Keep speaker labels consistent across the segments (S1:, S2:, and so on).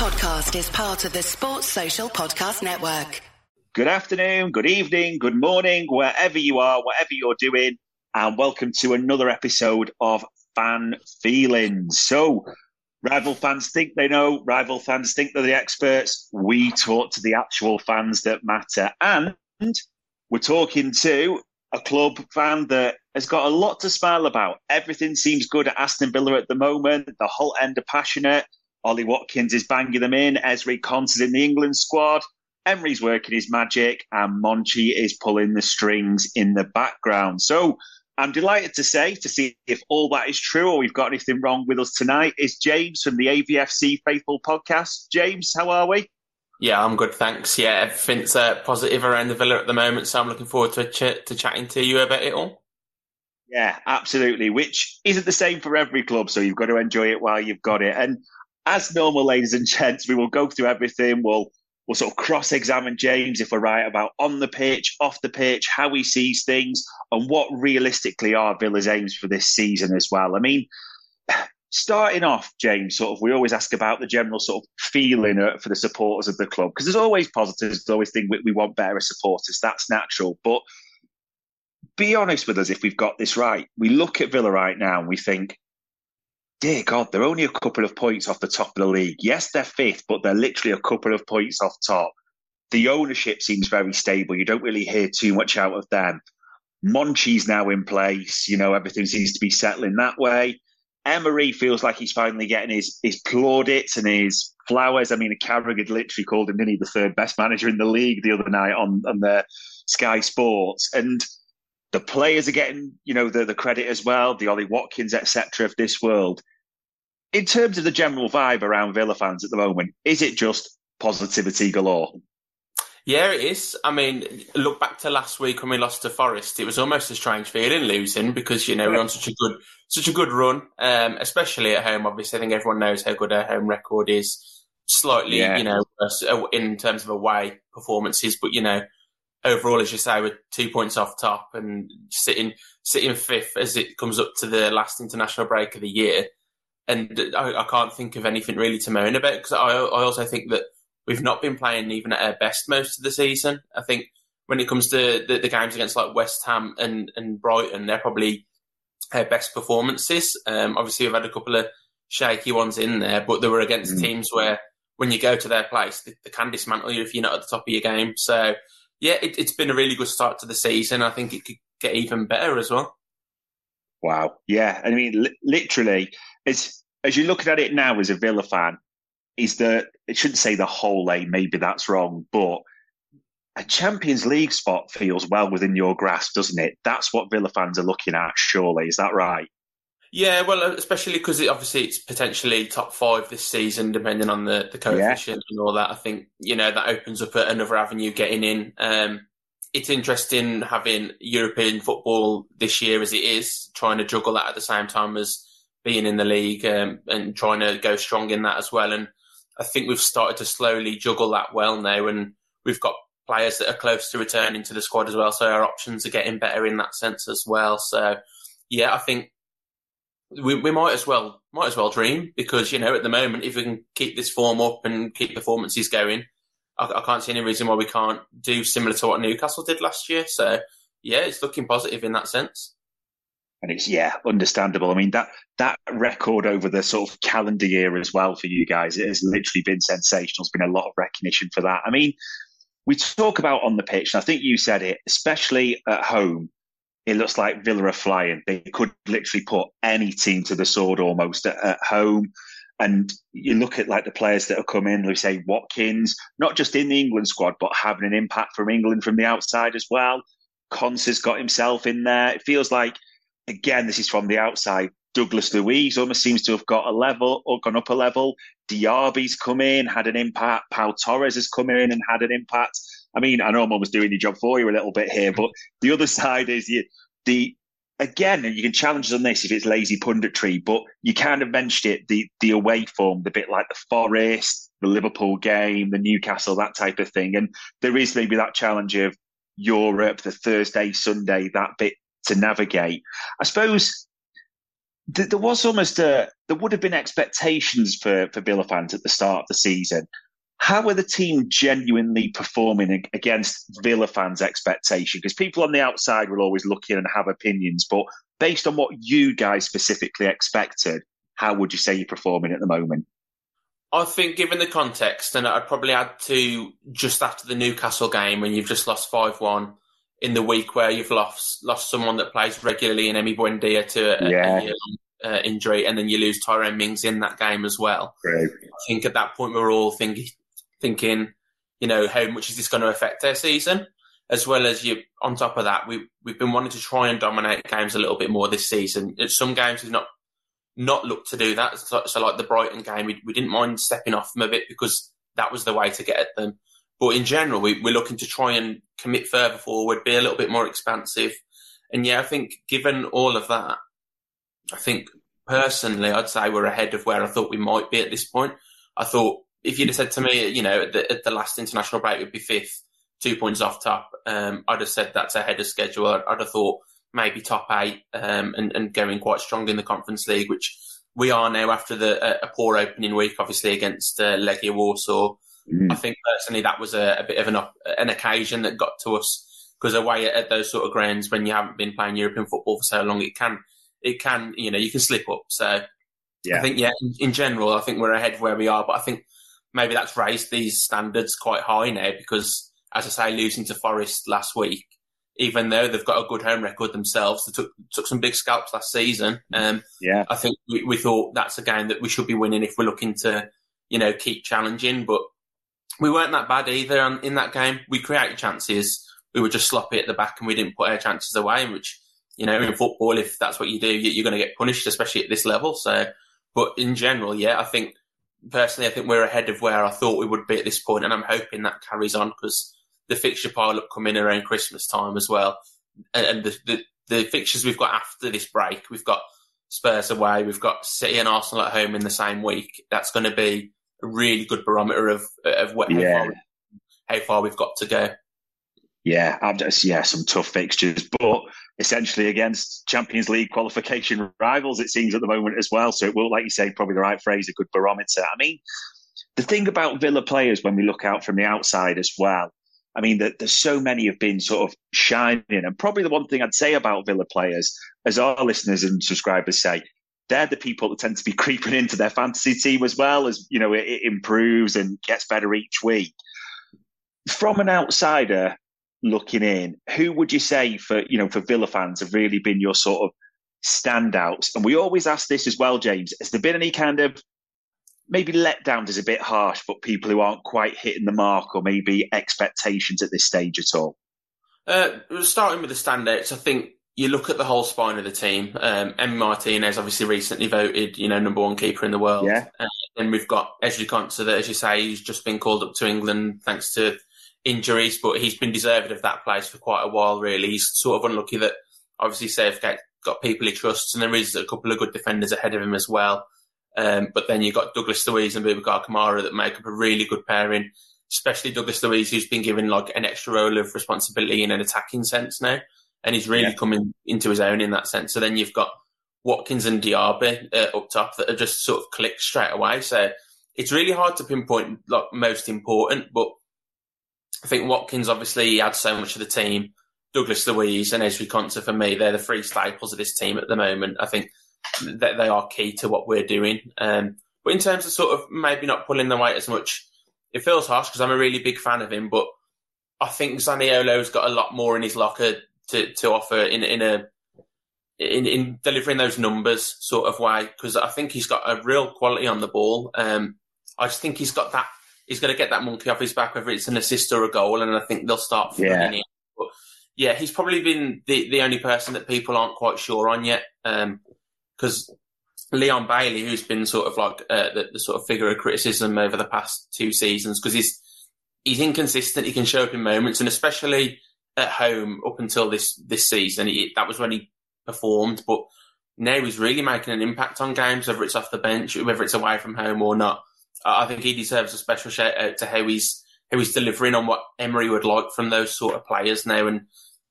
S1: podcast is part of the Sports Social Podcast Network.
S2: Good afternoon, good evening, good morning, wherever you are, whatever you're doing, and welcome to another episode of Fan Feelings. So, rival fans think they know, rival fans think they're the experts. We talk to the actual fans that matter. And we're talking to a club fan that has got a lot to smile about. Everything seems good at Aston Villa at the moment. The Holte End are passionate. Ollie Watkins is banging them in. Ezri Konsa is in the England squad. Emery's working his magic, and Monchi is pulling the strings in the background. So I'm delighted to say, to see if all that is true or we've got anything wrong with us tonight, is James from the AVFC Faithful podcast. James, how are we?
S3: Yeah, I'm good, thanks. Yeah, everything's uh, positive around the villa at the moment, so I'm looking forward to ch- to chatting to you about it all.
S2: Yeah, absolutely. Which isn't the same for every club, so you've got to enjoy it while you've got it. And as normal, ladies and gents, we will go through everything. We'll we'll sort of cross-examine James if we're right about on the pitch, off the pitch, how he sees things, and what realistically are Villa's aims for this season as well. I mean, starting off, James, sort of, we always ask about the general sort of feeling uh, for the supporters of the club because there's always positives. There's always things we, we want better supporters. That's natural, but be honest with us if we've got this right. We look at Villa right now and we think, dear God, they're only a couple of points off the top of the league. Yes, they're fifth, but they're literally a couple of points off top. The ownership seems very stable. You don't really hear too much out of them. Monchi's now in place. You know, everything seems to be settling that way. Emery feels like he's finally getting his his plaudits and his flowers. I mean, Carragher literally called him, he, the third best manager in the league the other night on on the Sky Sports. And the players are getting, you know, the, the credit as well, the Ollie Watkins, etc. of this world. In terms of the general vibe around Villa fans at the moment, is it just positivity galore?
S3: Yeah, it is. I mean, look back to last week when we lost to Forest. It was almost a strange feeling losing because you know we're on such a good, such a good run, um, especially at home. Obviously, I think everyone knows how good our home record is. Slightly, yeah. you know, uh, in terms of away performances, but you know, overall, as you say, we're two points off top and sitting sitting fifth as it comes up to the last international break of the year. And I, I can't think of anything really to moan about because I, I also think that we've not been playing even at our best most of the season. I think when it comes to the, the games against like West Ham and, and Brighton, they're probably our best performances. Um, obviously, we've had a couple of shaky ones in there, but they were against mm. teams where when you go to their place, they, they, can dismantle you if you're not at the top of your game. So yeah, it, has been a really good start to the season. I think it could get even better as well.
S2: Wow. Yeah. I mean, li- literally, as, as you're looking at it now as a Villa fan, is that it shouldn't say the whole aim, maybe that's wrong, but a Champions League spot feels well within your grasp, doesn't it? That's what Villa fans are looking at, surely. Is that right?
S3: Yeah, well, especially because it, obviously it's potentially top five this season, depending on the, the coefficient yeah. and all that. I think you know that opens up another avenue getting in. Um, it's interesting having European football this year as it is, trying to juggle that at the same time as being in the league um, and trying to go strong in that as well. And I think we've started to slowly juggle that well now, and we've got players that are close to returning to the squad as well. So our options are getting better in that sense as well. So yeah, I think we, we might as well might as well dream because you know at the moment if we can keep this form up and keep performances going, I, I, can't see any reason why we can't do similar to what Newcastle did last year. So yeah, it's looking positive in that sense.
S2: And it's yeah, understandable. I mean that that record over the sort of calendar year as well for you guys, it has literally been sensational. There's been a lot of recognition for that. I mean, we talk about on the pitch, and I think you said it, especially at home it looks like Villa are flying. They could literally put any team to the sword almost at, at home. And you look at like the players that have come in, we say Watkins, not just in the England squad, but having an impact from England from the outside as well. Konsa's got himself in there. It feels like, again, this is from the outside. Douglas Luiz almost seems to have got a level or gone up a level. Diaby's come in, had an impact. Pau Torres has come in and had an impact. I mean, I know I'm almost doing your job for you a little bit here, but the other side is you, the again, and you can challenge us on this if it's lazy punditry, but you kind of mentioned it, the the away form, the bit like the Forest, the Liverpool game, the Newcastle, that type of thing. And there is maybe that challenge of Europe, the Thursday, Sunday, that bit to navigate. I suppose there was almost a there would have been expectations for for Villa fans at the start of the season. How are the team genuinely performing against Villa fans' expectation? Because people on the outside will always look in and have opinions, but based on what you guys specifically expected, how would you say you're performing at the moment?
S3: I think, given the context, and I'd probably add to just after the Newcastle game when you've just lost five one in the week where you've lost lost someone that plays regularly in Emi Buendia to a, yeah. a uh, injury, and then you lose Tyrone Mings in that game as well.
S2: Right.
S3: I think at that point we are all thinking, thinking, you know, how much is this going to affect their season? As well as you, on top of that, we we've been wanting to try and dominate games a little bit more this season. Some games we've not not looked to do that. So, so like the Brighton game, we, we didn't mind stepping off them a bit because that was the way to get at them. But in general, we, we're looking to try and commit further forward, be a little bit more expansive. And yeah, I think given all of that, I think personally, I'd say we're ahead of where I thought we might be at this point. I thought if you'd have said to me, you know, at the, at the last international break, we'd be fifth, two points off top. Um, I'd have said that's ahead of schedule. I'd, I'd have thought maybe top eight um, and, and going quite strong in the Conference League, which we are now after the a, poor opening week, obviously against uh, Legia Warsaw. Mm. I think personally that was a, a bit of an an occasion that got to us because away at, at, those sort of grounds when you haven't been playing European football for so long, it can it can you know you can slip up. So yeah. I think yeah, in, in general, I think we're ahead of where we are, but I think maybe that's raised these standards quite high now because, as I say, losing to Forest last week even though they've got a good home record themselves. They took took some big scalps last season. Um,
S2: yeah,
S3: I think we, we, thought that's a game that we should be winning if we're looking to, you know, keep challenging. But we weren't that bad either in that game. We created chances. We were just sloppy at the back, and we didn't put our chances away. Which, you know, in football, if that's what you do, you're going to get punished, especially at this level. So, but in general, yeah, I think personally, I think we're ahead of where I thought we would be at this point, and I'm hoping that carries on because the fixture pile up coming around Christmas time as well. And, and the, the, the fixtures we've got after this break, we've got Spurs away, we've got City and Arsenal at home in the same week. That's going to be a really good barometer of of what, yeah. how, far, how far we've got to go.
S2: Yeah, I've just, yeah, some tough fixtures, but essentially against Champions League qualification rivals, it seems at the moment as well. So it will, like you say, probably the right phrase, a good barometer. I mean, the thing about Villa players when we look out from the outside as well I mean, that there's so many have been sort of shining. And probably the one thing I'd say about Villa players, as our listeners and subscribers say, they're the people that tend to be creeping into their fantasy team as well as, you know, it, it improves and gets better each week. From an outsider looking in, who would you say for, you know, for Villa fans have really been your sort of standouts? And we always ask this as well, James. Has there been any kind of maybe letdowns is a bit harsh but people who aren't quite hitting the mark or maybe expectations at this stage at all?
S3: Uh, starting with the standouts, I think you look at the whole spine of the team. Um, Martinez obviously recently voted, you know, number one keeper in the world.
S2: Yeah. Uh,
S3: and we've got Ezri Konsa that, as you say, he's just been called up to England thanks to injuries, but he's been deserved of that place for quite a while, really. He's sort of unlucky that obviously Southgate got people he trusts, and there is a couple of good defenders ahead of him as well. Um, but then you've got Douglas Luiz and Boubacar Kamara that make up a really good pairing, especially Douglas Luiz, who's been given like an extra role of responsibility in an attacking sense now. And he's really yeah. coming into his own in that sense. So then you've got Watkins and Diaby uh, up top that are just sort of clicked straight away. So it's really hard to pinpoint like most important, but I think Watkins obviously he adds so much to the team. Douglas Luiz and Ezri Konsa for me, they're the three staples of this team at the moment. I think that they are key to what we're doing. Um, but in terms of sort of maybe not pulling the weight as much, it feels harsh because I'm a really big fan of him. But I think Zaniolo's got a lot more in his locker to, to offer in in a in, in delivering those numbers sort of way because I think he's got a real quality on the ball. Um, I just think he's got that. He's going to get that monkey off his back, whether it's an assist or a goal, and I think they'll start
S2: yeah.
S3: But yeah, he's probably been the, the only person that people aren't quite sure on yet. Um, because Leon Bailey, who's been sort of like uh, the, the, sort of figure of criticism over the past two seasons, because he's he's inconsistent. He can show up in moments, and especially at home up until this this season, he, that was when he performed. But now he's really making an impact on games, whether it's off the bench, whether it's away from home or not. I think he deserves a special shout out to how he's how he's delivering on what Emery would like from those sort of players now, and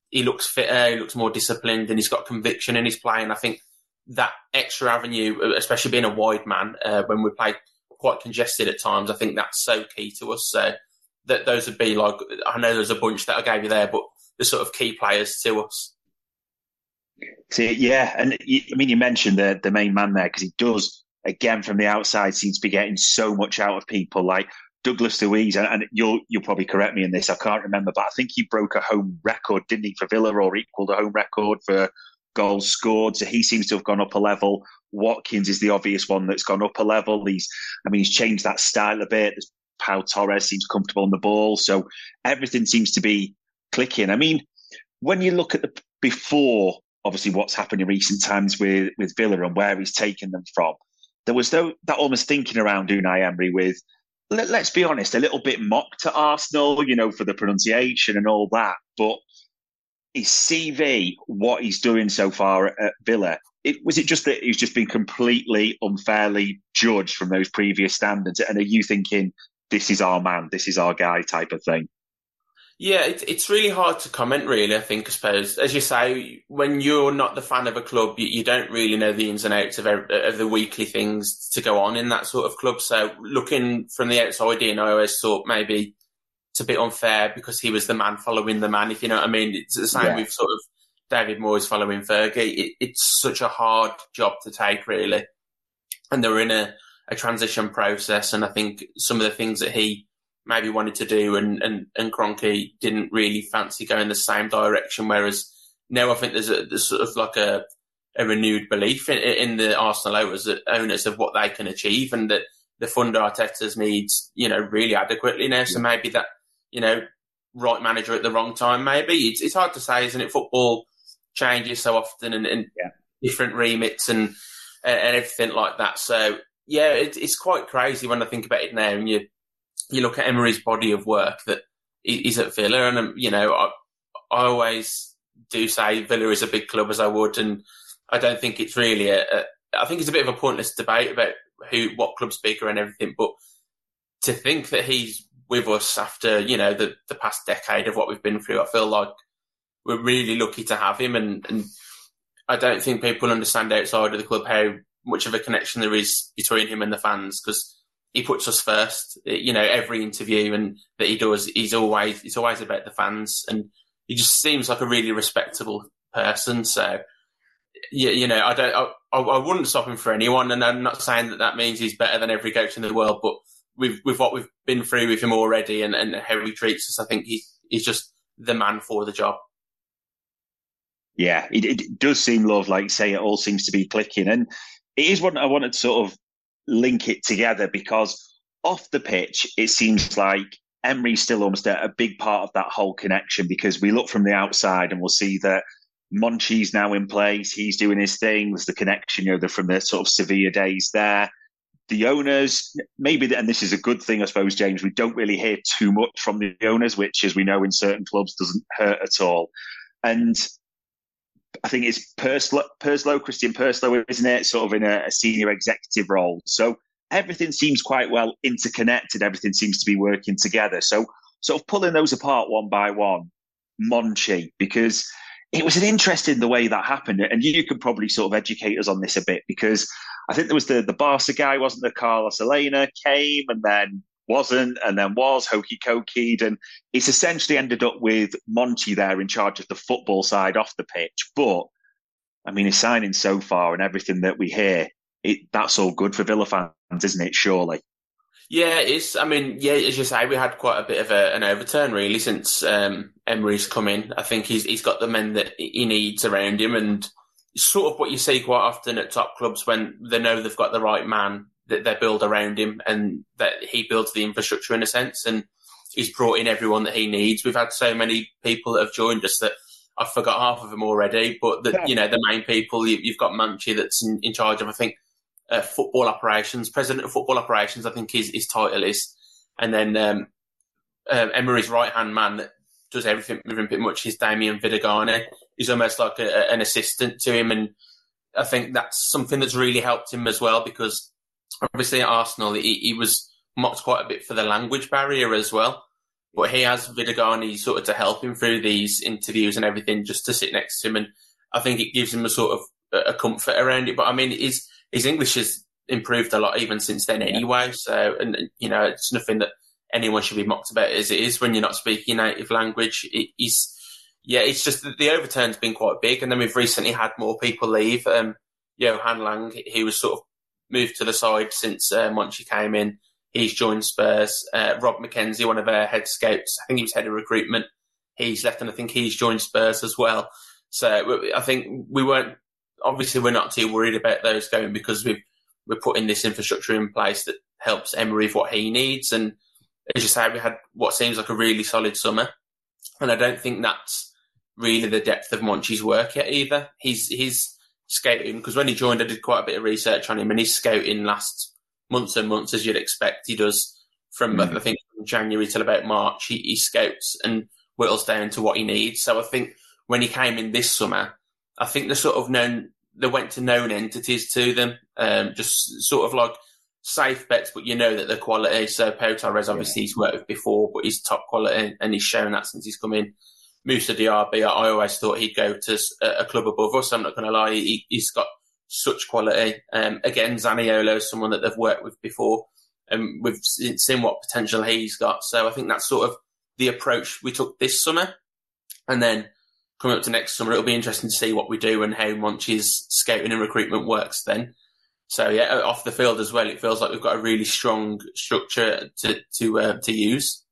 S3: he looks fitter, he looks more disciplined, and he's got conviction in his play. And I think that extra avenue, especially being a wide man, uh, when we play quite congested at times, I think that's so key to us. So that those would be like, I know there's a bunch that I gave you there, but the sort of key players to us.
S2: See, yeah, and I mean, you mentioned the the main man there because he does again from the outside seems to be getting so much out of people. Like Douglas Luiz, and, you'll you'll probably correct me in this. I can't remember, but I think he broke a home record, didn't he, for Villa, or equalled a home record for goals scored. So he seems to have gone up a level. Watkins is the obvious one that's gone up a level. He's, I mean, he's changed that style a bit. Pau Torres seems comfortable on the ball, so everything seems to be clicking. I mean, when you look at the before, obviously what's happened in recent times with with Villa and where he's taken them from, there was though that almost thinking around Unai Emery with let, us be honest, a little bit mocked at Arsenal, you know, for the pronunciation and all that. But his CV, what he's doing so far at Villa, it, was it just that he's just been completely unfairly judged from those previous standards? And are you thinking this is our man, this is our guy type of thing?
S3: Yeah, it's it's really hard to comment. Really, I think. I suppose, as you say, when you're not the fan of a club, you, you don't really know the ins and outs of of the weekly things to go on in that sort of club. So, looking from the outside in, I always thought maybe it's a bit unfair because he was the man following the man. If you know what I mean, it's the same yeah. with sort of David Moyes following Fergie. It, it's such a hard job to take, really, and they're in a, a transition process. And I think some of the things that he maybe wanted to do, and and and Kroenke didn't really fancy going the same direction. Whereas now I think there's a there's sort of like a a renewed belief in, in the Arsenal owners, owners of what they can achieve, and that the fund Arteta's needs, you know, really adequately now. So maybe that, you know, right manager at the wrong time. Maybe it's it's hard to say, isn't it? Football changes so often, and, and yeah. different remits and and everything like that. So yeah, it, it's quite crazy when I think about it now, and you you look at Emery's body of work that he's at Villa, and um, you know, I, I always do say Villa is a big club as I would, and I don't think it's really a, a. I think it's a bit of a pointless debate about who, what club's bigger and everything, but to think that he's with us after you know the the past decade of what we've been through, I feel like we're really lucky to have him, and and I don't think people understand outside of the club how much of a connection there is between him and the fans because he puts us first. Eh, you know, every interview and that he does, he's always it's always about the fans, and he just seems like a really respectable person. So, yeah, you know, I don't, I, I wouldn't stop him for anyone, and I'm not saying that that means he's better than every coach in the world, but with with what we've been through with him already and, and how he treats us, I think he's he's just the man for the job.
S2: Yeah, it, it does seem, love, like say, it all seems to be clicking, and it is what I wanted to sort of link it together because off the pitch, it seems like Emery's still almost a, a, big part of that whole connection because we look from the outside and we'll see that Monchi's now in place. He's doing his thing. There's the connection, you know, from the sort of Sevilla days there. The owners, maybe, and this is a good thing, I suppose, James, we don't really hear too much from the owners, which, as we know, in certain clubs doesn't hurt at all. And I think it's Perslow, Purslow, Christian Purslow, isn't it? Sort of in a, a, senior executive role. So everything seems quite well interconnected. Everything seems to be working together. So sort of pulling those apart one by one, Monchi, because it was an interesting the way that happened. And you could probably sort of educate us on this a bit because I think there was the, the Barca guy, wasn't there? Carlos Elena came and then wasn't, and then was hokey cokeyed. And it's essentially ended up with Monchi there in charge of the football side off the pitch. But I mean, his signing so far and everything that we hear, it that's all good for Villa fans, isn't it? Surely.
S3: Yeah, it's. I mean, yeah, as you say, we had quite a bit of a, an overturn really since um, Emery's come in. I think he's he's got the men that he needs around him, and sort of what you see quite often at top clubs when they know they've got the right man that they build around him and that he builds the infrastructure in a sense. And he's brought in everyone that he needs. We've had so many people that have joined us that I've forgot half of them already. But the, yeah. you know, the main people you, have got Monchi that's in, in, charge of, I think, uh, football operations, president of football operations. I think his his title is, and then um, uh, Emery's right hand man that does everything with him pretty much is Damián Vidagany. He's almost like a, an assistant to him, and I think that's something that's really helped him as well because obviously at Arsenal, he, he, was mocked quite a bit for the language barrier as well. But he has Vidagany sort of to help him through these interviews and everything, just to sit next to him. And I think it gives him a sort of a comfort around it. But I mean, his his English has improved a lot even since then anyway. So, and you know, it's nothing that anyone should be mocked about as it is when you're not speaking native language. It is, yeah, it's just the overturn's been quite big, and then we've recently had more people leave. Um, Johan Lange, he was sort of moved to the side since Monchi came in. He's joined Spurs. Uh, Rob Mackenzie, one of our head scouts, I think he was head of recruitment. He's left, and I think he's joined Spurs as well. So I think we weren't obviously we're not too worried about those going because we've we're putting this infrastructure in place that helps Emery with what he needs. And as you say, we had what seems like a really solid summer, and I don't think that's really the depth of Monchi's work yet either. He's he's scouting because when he joined, I did quite a bit of research on him, and he's scouting last months and months as you'd expect. He does from mm. I think from January till about March. He, he scouts and whittles down to what he needs. So I think when he came in this summer, I think the sort of known they went to known entities to them, um, just sort of like safe bets, but you know that they're quality. So Pau Torres, obviously, yeah. he's worked with before, but he's top quality, and he's shown that since he's come in. Moussa Diaby, I always thought he'd go to a club above us. I'm not going to lie, he, has got such quality. Um, again, Zaniolo is someone that they've worked with before, and we've seen what potential he's got. So I think that's sort of the approach we took this summer, and then coming up to next summer, it'll be interesting to see what we do and how Monchi's scouting and recruitment works then. So yeah, off the field as well, it feels like we've got a really strong structure to to uh, to use.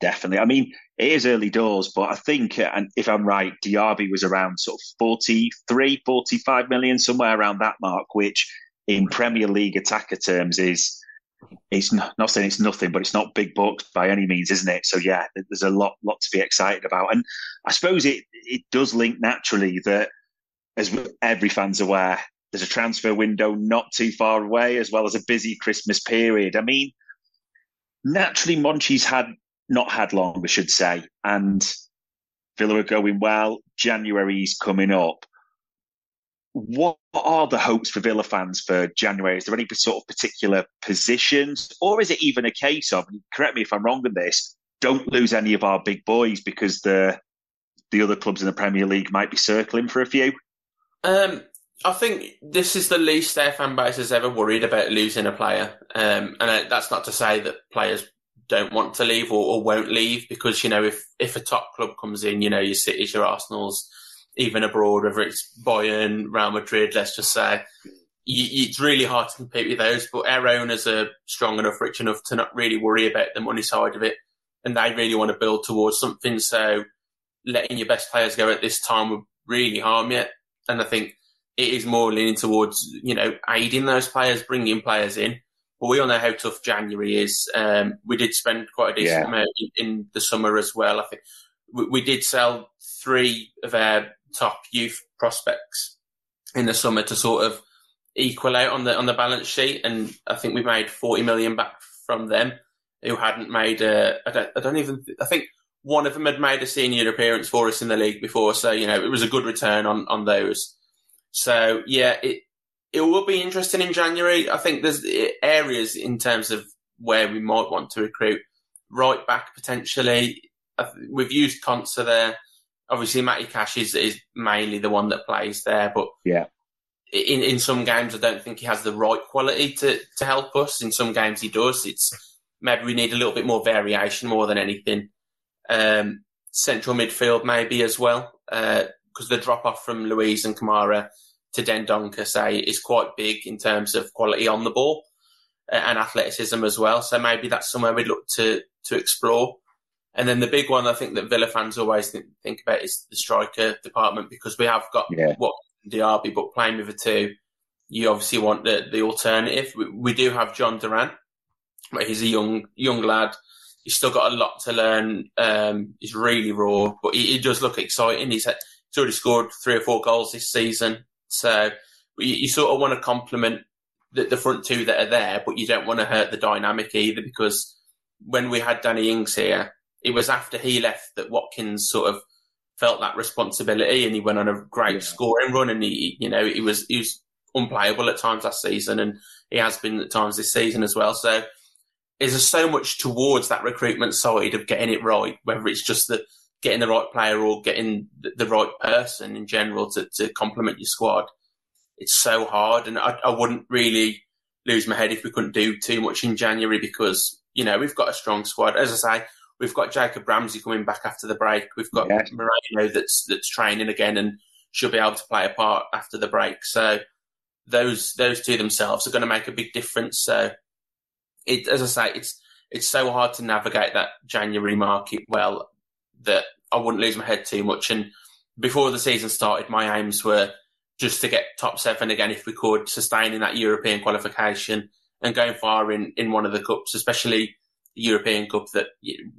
S2: Definitely. I mean, it is early doors, but I think, uh, and if I'm right, Diaby was around sort of 43, 45 million, somewhere around that mark, which in Premier League attacker terms is it's not, not saying it's nothing, but it's not big bucks by any means, isn't it? So yeah, there's a lot, lot to be excited about, and I suppose it it does link naturally that, as every fan's aware, there's a transfer window not too far away, as well as a busy Christmas period. I mean, naturally, Monchi's had not had long, I should say, and Villa are going well. January's coming up what are the hopes for Villa fans for January? Is there any sort of particular positions, or is it even a case of, correct me if I'm wrong in this, don't lose any of our big boys because the the other clubs in the Premier League might be circling for a few?
S3: Um, I think this is the least their fan base has ever worried about losing a player, um, and that's not to say that players don't want to leave or, or won't leave because you know if if a top club comes in, you know your Cities, your Arsenal's even abroad, whether it's Bayern, Real Madrid, let's just say, you, it's really hard to compete with those. But our owners are strong enough, rich enough to not really worry about the money side of it, and they really want to build towards something. So letting your best players go at this time would really harm you. And I think it is more leaning towards you know aiding those players, bringing players in. But we all know how tough January is. Um, we did spend quite a decent yeah. amount in, in, the summer as well. I think we, we did sell three of our top youth prospects in the summer to sort of equal out on the on the balance sheet, and I think we made forty million back from them who hadn't made a. I don't, I don't even. I think one of them had made a senior appearance for us in the league before, so you know it was a good return on on those. So yeah, it it will be interesting in January. I think there's areas in terms of where we might want to recruit right back potentially. We've used Konsa there obviously Matty Cash is, is mainly the one that plays there, but
S2: yeah,
S3: in in some games I don't think he has the right quality to to help us. In some games he does. It's maybe we need a little bit more variation more than anything. Um, central midfield maybe as well, because uh, the drop off from Luiz and Kamara to Dendoncker say is quite big in terms of quality on the ball and athleticism as well. So maybe that's somewhere we'd look to to explore. And then the big one I think that Villa fans always think, think about is the striker department because we have got yeah. what Diaby, but playing with a two, you obviously want the, the alternative. We, we, do have Jhon Durán, but he's a young young lad. He's still got a lot to learn. Um, he's really raw, but he, he, does look exciting. He's, had, he's already scored three or four goals this season. So you, you sort of want to complement the, the front two that are there, but you don't want to hurt the dynamic either because when we had Danny Ings here, it was after he left that Watkins sort of felt that responsibility and he went on a great yeah. scoring run and he, you know, he was, he was unplayable at times last season and he has been at times this season as well. So is there so much towards that recruitment side of getting it right, whether it's just the getting the right player or getting the, right person in general to, to complement your squad. It's so hard, and I, I wouldn't really lose my head if we couldn't do too much in January because you know we've got a strong squad. As I say, we've got Jacob Ramsey coming back after the break. We've got yeah. Moreno that's that's training again and should be able to play a part after the break. So those those two themselves are going to make a big difference. So it, as I say, it's it's so hard to navigate that January market well that I wouldn't lose my head too much. And before the season started, my aims were just to get top seven again if we could, sustaining that European qualification and going far in, in one of the cups, especially the European Cup. That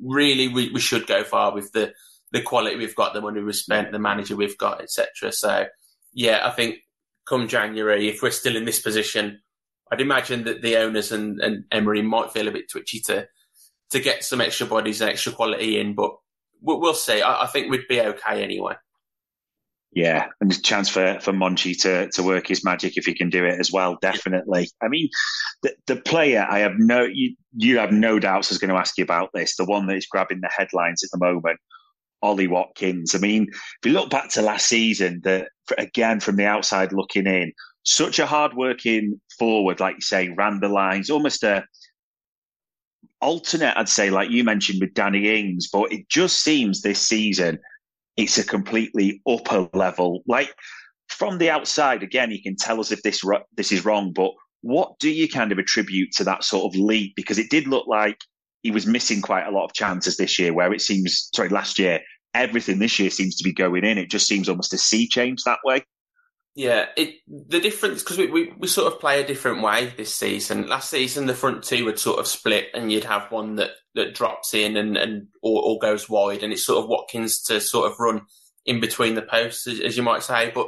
S3: really we, we should go far with the the quality we've got, the money we've spent, the manager we've got, etc. So yeah, I think come January, if we're still in this position, I'd imagine that the owners and, and Emery might feel a bit twitchy to to get some extra bodies and extra quality in, but we'll, we'll see. I, I, think we'd be okay anyway.
S2: Yeah, and a chance for for Monchi to to work his magic if he can do it as well. Definitely. I mean, the the player I have no you you have no doubts is going to ask you about this. The one that is grabbing the headlines at the moment. Ollie Watkins. I mean, if you look back to last season, that again from the outside looking in, such a hard working forward, like you say, ran the lines, almost a alternate, I'd say, like you mentioned with Danny Ings, but it just seems this season it's a completely upper level. Like from the outside, again, you can tell us if this this is wrong, but what do you kind of attribute to that sort of leap? Because it did look like he was missing quite a lot of chances this year, where it seems, sorry, last year, everything this year seems to be going in. It just seems almost a sea change that way.
S3: Yeah, it the difference because we, we, we sort of play a different way this season. Last season, the front two would sort of split, and you'd have one that, that drops in and and or, or goes wide, and it's sort of Watkins to sort of run in between the posts, as, as you might say. But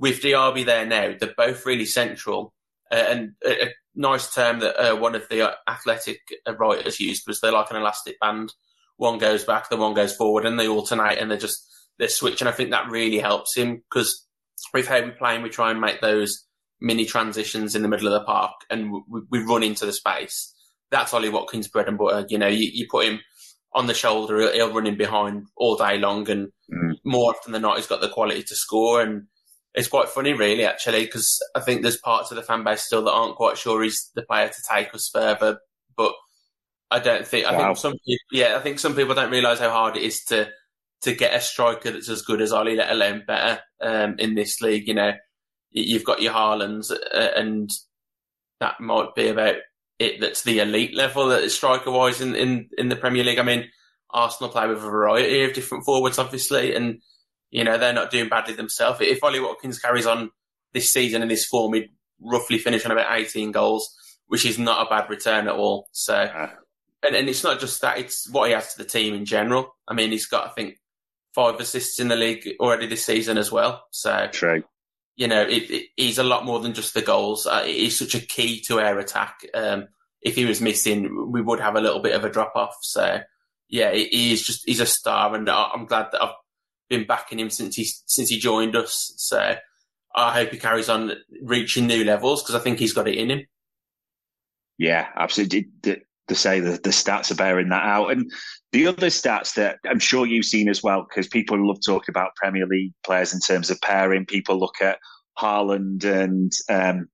S3: with Diaby there now, they're both really central, uh, and a, a, nice term that uh, one of the athletic writers used was they're like an elastic band. One goes back, the one goes forward, and they alternate, and they're just they're switching. I think that really helps him because with how we play and we try and make those mini transitions in the middle of the park and we, we run into the space. That's Ollie Watkins' bread and butter. You know, you, you put him on the shoulder, he'll run in behind all day long, and mm. more often than not, he's got the quality to score. And it's quite funny, really, actually, because I think there's parts of the fan base still that aren't quite sure he's the player to take us further. But I don't think. I wow. think some people, yeah, I think some people don't realise how hard it is to to get a striker that's as good as Ollie, let alone better um, in this league. You know, you've got your Haalands, uh, and that might be about it. That's the elite level that is striker wise in, in in the Premier League. I mean, Arsenal play with a variety of different forwards, obviously, and you know they're not doing badly themselves. If Ollie Watkins carries on this season in this form, he'd roughly finish on about 18 goals, which is not a bad return at all. So. And, and it's not just that; it's what he has to the team in general. I mean, he's got, I think, five assists in the league already this season as well. So
S2: true.
S3: You know, it, it, he's a lot more than just the goals. Uh, he's such a key to our attack. Um, if he was missing, we would have a little bit of a drop off. So yeah, he is just he's a star, and I'm glad that I've been backing him since he since he joined us. So I hope he carries on reaching new levels because I think he's got it in him.
S2: Yeah, absolutely. To say that the stats are bearing that out, and the other stats that I'm sure you've seen as well, because people love talking about Premier League players in terms of pairing. People look at Haaland and um,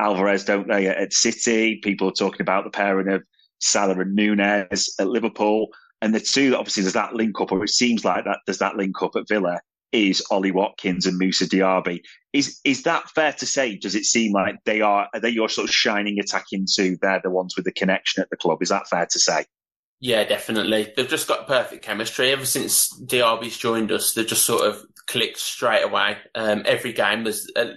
S2: Alvarez, don't they, at City? People are talking about the pairing of Salah and Nunez at Liverpool. And the two, obviously, there's that link up, or it seems like that there's that link up at Villa, is Ollie Watkins and Moussa Diaby. Is is that fair to say? Does it seem like they are, are they your sort of shining attacking two? They're the ones with the connection at the club. Is that fair to say?
S3: Yeah, definitely. They've just got perfect chemistry. Ever since Diaby's joined us, they've just sort of clicked straight away. Um, every game, there's at,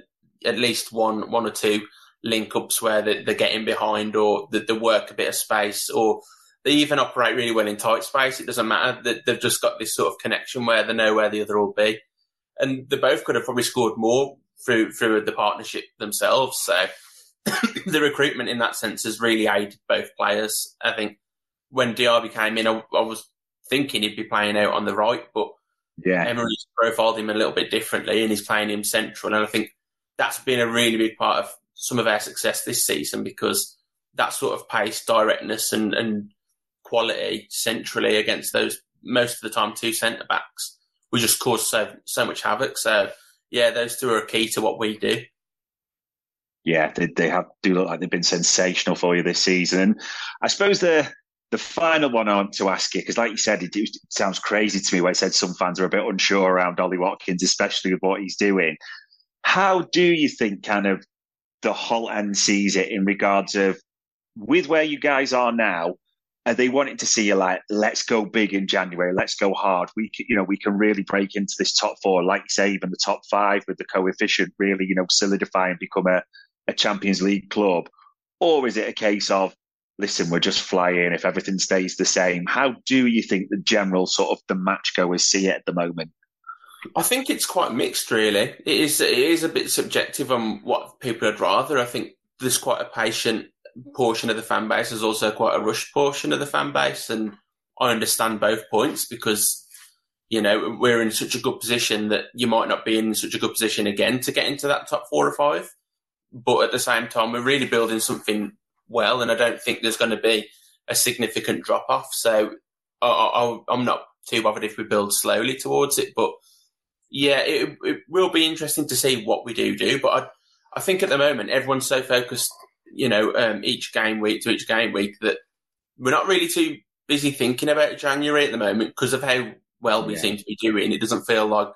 S3: at, least one, one or two link ups where they, are getting behind or they, they work a bit of space or they even operate really well in tight space. It doesn't matter. They, they've just got this sort of connection where they know where the other will be. And they both could have probably scored more through, through the partnership themselves. So the recruitment in that sense has really aided both players. I think when Diaby came in, I, I, was thinking he'd be playing out on the right, but yeah, Emery's profiled him a little bit differently, and he's playing him central. And I think that's been a really big part of some of our success this season because that sort of pace, directness, and, and quality centrally against those most of the time two centre backs, we just cause so so much havoc. So yeah, those two are key to what we do.
S2: Yeah, they, they have do look like they've been sensational for you this season. And I suppose the the final one I want to ask you, because like you said, it, it, sounds crazy to me where I said some fans are a bit unsure around Ollie Watkins, especially with what he's doing. How do you think kind of the Holte End sees it in regards of with where you guys are now? Are they wanting to see you like, let's go big in January, let's go hard. We can, you know, we can really break into this top four, like you say, even the top five with the coefficient really, you know, solidify and become a, a Champions League club? Or is it a case of listen, we're just flying if everything stays the same. How do you think the general sort of the match goers see it at the moment?
S3: I think it's quite mixed, really. It is it is a bit subjective on what people would rather. I think there's quite a patient portion of the fan base. There's also quite a rushed portion of the fan base, and I understand both points because you know we're in such a good position that you might not be in such a good position again to get into that top four or five. But at the same time, we're really building something well, and I don't think there's going to be a significant drop off. So I, am not too bothered if we build slowly towards it. But yeah, it, it, will be interesting to see what we do do. But I, I think at the moment everyone's so focused, you know, um, each game week to each game week that we're not really too busy thinking about January at the moment because of how well we yeah. seem to be doing. It doesn't feel like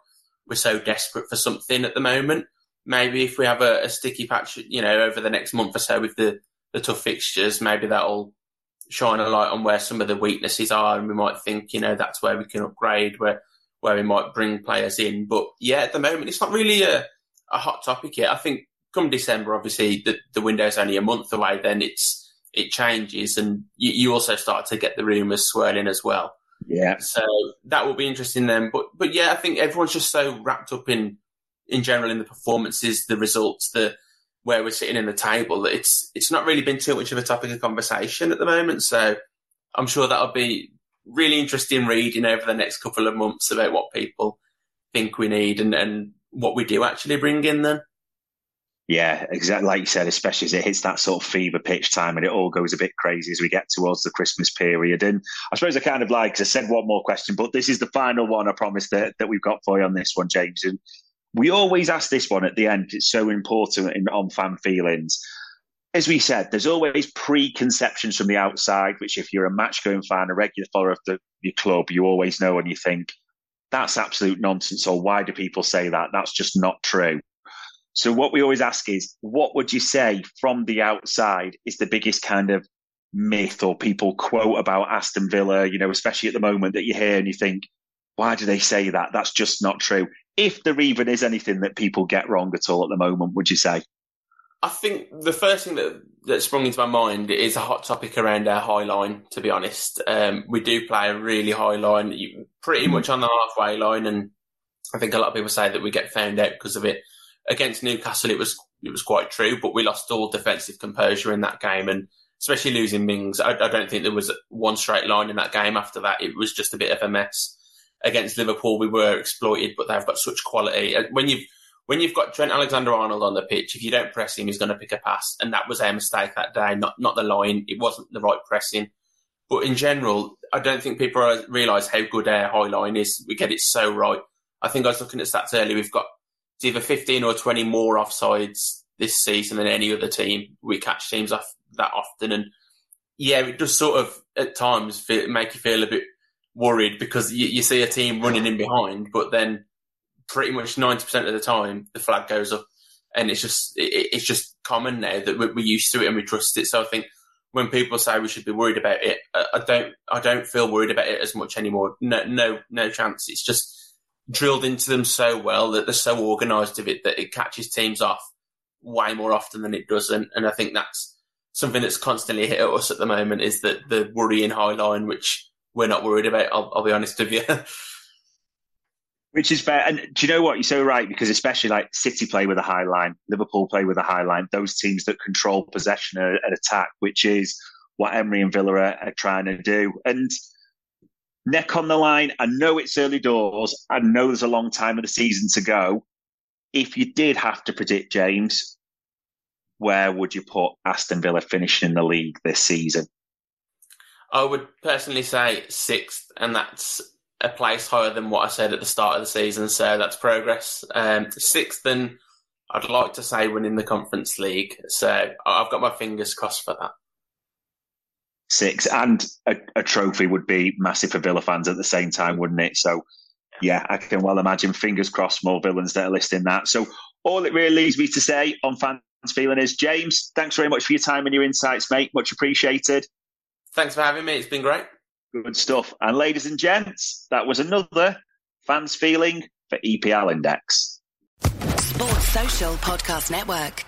S3: we're so desperate for something at the moment. Maybe if we have a, a sticky patch, you know, over the next month or so with the the tough fixtures, maybe that'll shine a light on where some of the weaknesses are, and we might think, you know, that's where we can upgrade, where where we might bring players in. But yeah, at the moment, it's not really a, a hot topic yet. I think come December, obviously, the, the window's only a month away. Then it's it changes, and you, you also start to get the rumours swirling as well.
S2: Yeah.
S3: So that will be interesting then. But but yeah, I think everyone's just so wrapped up in in general in the performances, the results, the where we're sitting in the table, it's it's not really been too much of a topic of conversation at the moment. So I'm sure that'll be really interesting reading over the next couple of months about what people think we need and, and what we do actually bring in then.
S2: Yeah, exactly. Like you said, especially as it hits that sort of fever pitch time and it all goes a bit crazy as we get towards the Christmas period. And I suppose I kind of like, I said one more question, but this is the final one I promise that, that we've got for you on this one, James. And we always ask this one at the end. It's so important in, on fan feelings. As we said, there's always preconceptions from the outside, which if you're a match going fan, a regular follower of the, your club, you always know and you think, that's absolute nonsense. Or why do people say that? That's just not true. So what we always ask is, what would you say from the outside is the biggest kind of myth or people quote about Aston Villa, you know, especially at the moment that you hear and you think, why do they say that? That's just not true if there even is anything that people get wrong at all at the moment, would you say?
S3: I think the first thing that, that sprung into my mind is a hot topic around our high line, to be honest. Um, we do play a really high line, pretty much on the halfway line, and I think a lot of people say that we get found out because of it. Against Newcastle, it was it was quite true, but we lost all defensive composure in that game, and especially losing Mings. I, I don't think there was one straight line in that game after that. It was just a bit of a mess against Liverpool, we were exploited, but they've got such quality. When you've when you've got Trent Alexander-Arnold on the pitch, if you don't press him, he's going to pick a pass, and that was our mistake that day. Not not the line; it wasn't the right pressing. But in general, I don't think people realise how good our high line is. We get it so right. I think I was looking at stats earlier. We've got either 15 or 20 more offsides this season than any other team. We catch teams off that often, and yeah, it does sort of at times make you feel a bit worried because you, you see a team running in behind, but then pretty much 90% of the time the flag goes up. And it's just it, it's just common now that we're, we're, used to it and we trust it. So i think when people say we should be worried about it I, don't i don't feel worried about it as much anymore. No no no chance. It's just drilled into them so well that they're so organized of it that it catches teams off way more often than it doesn't. And i think that's something that's constantly hit us at the moment is that the worrying high line which we're not worried about. I'll, I'll be honest with you.
S2: Which is fair. And do you know what? You're so right because especially like City play with a high line, Liverpool play with a high line. Those teams that control possession and attack, which is what Emery and Villa are, are trying to do. And neck on the line. I know it's early doors. I know there's a long time of the season to go. If you did have to predict James, where would you put Aston Villa finishing in the league this season?
S3: I would personally say sixth, and that's a place higher than what I said at the start of the season, so that's progress. Um, sixth, and I'd like to say winning the Conference League. So I've got my fingers crossed for that.
S2: Six and a, a trophy would be massive for Villa fans at the same time, wouldn't it? So yeah, I can well imagine. Fingers crossed, more Villans that are listing that. So all it really leaves me to say on fans feeling is, James, thanks very much for your time and your insights, mate. Much appreciated.
S3: Thanks for having me. It's been great.
S2: Good stuff. And ladies and gents, that was another fans feeling for EPL Index.
S1: Sports Social Podcast Network.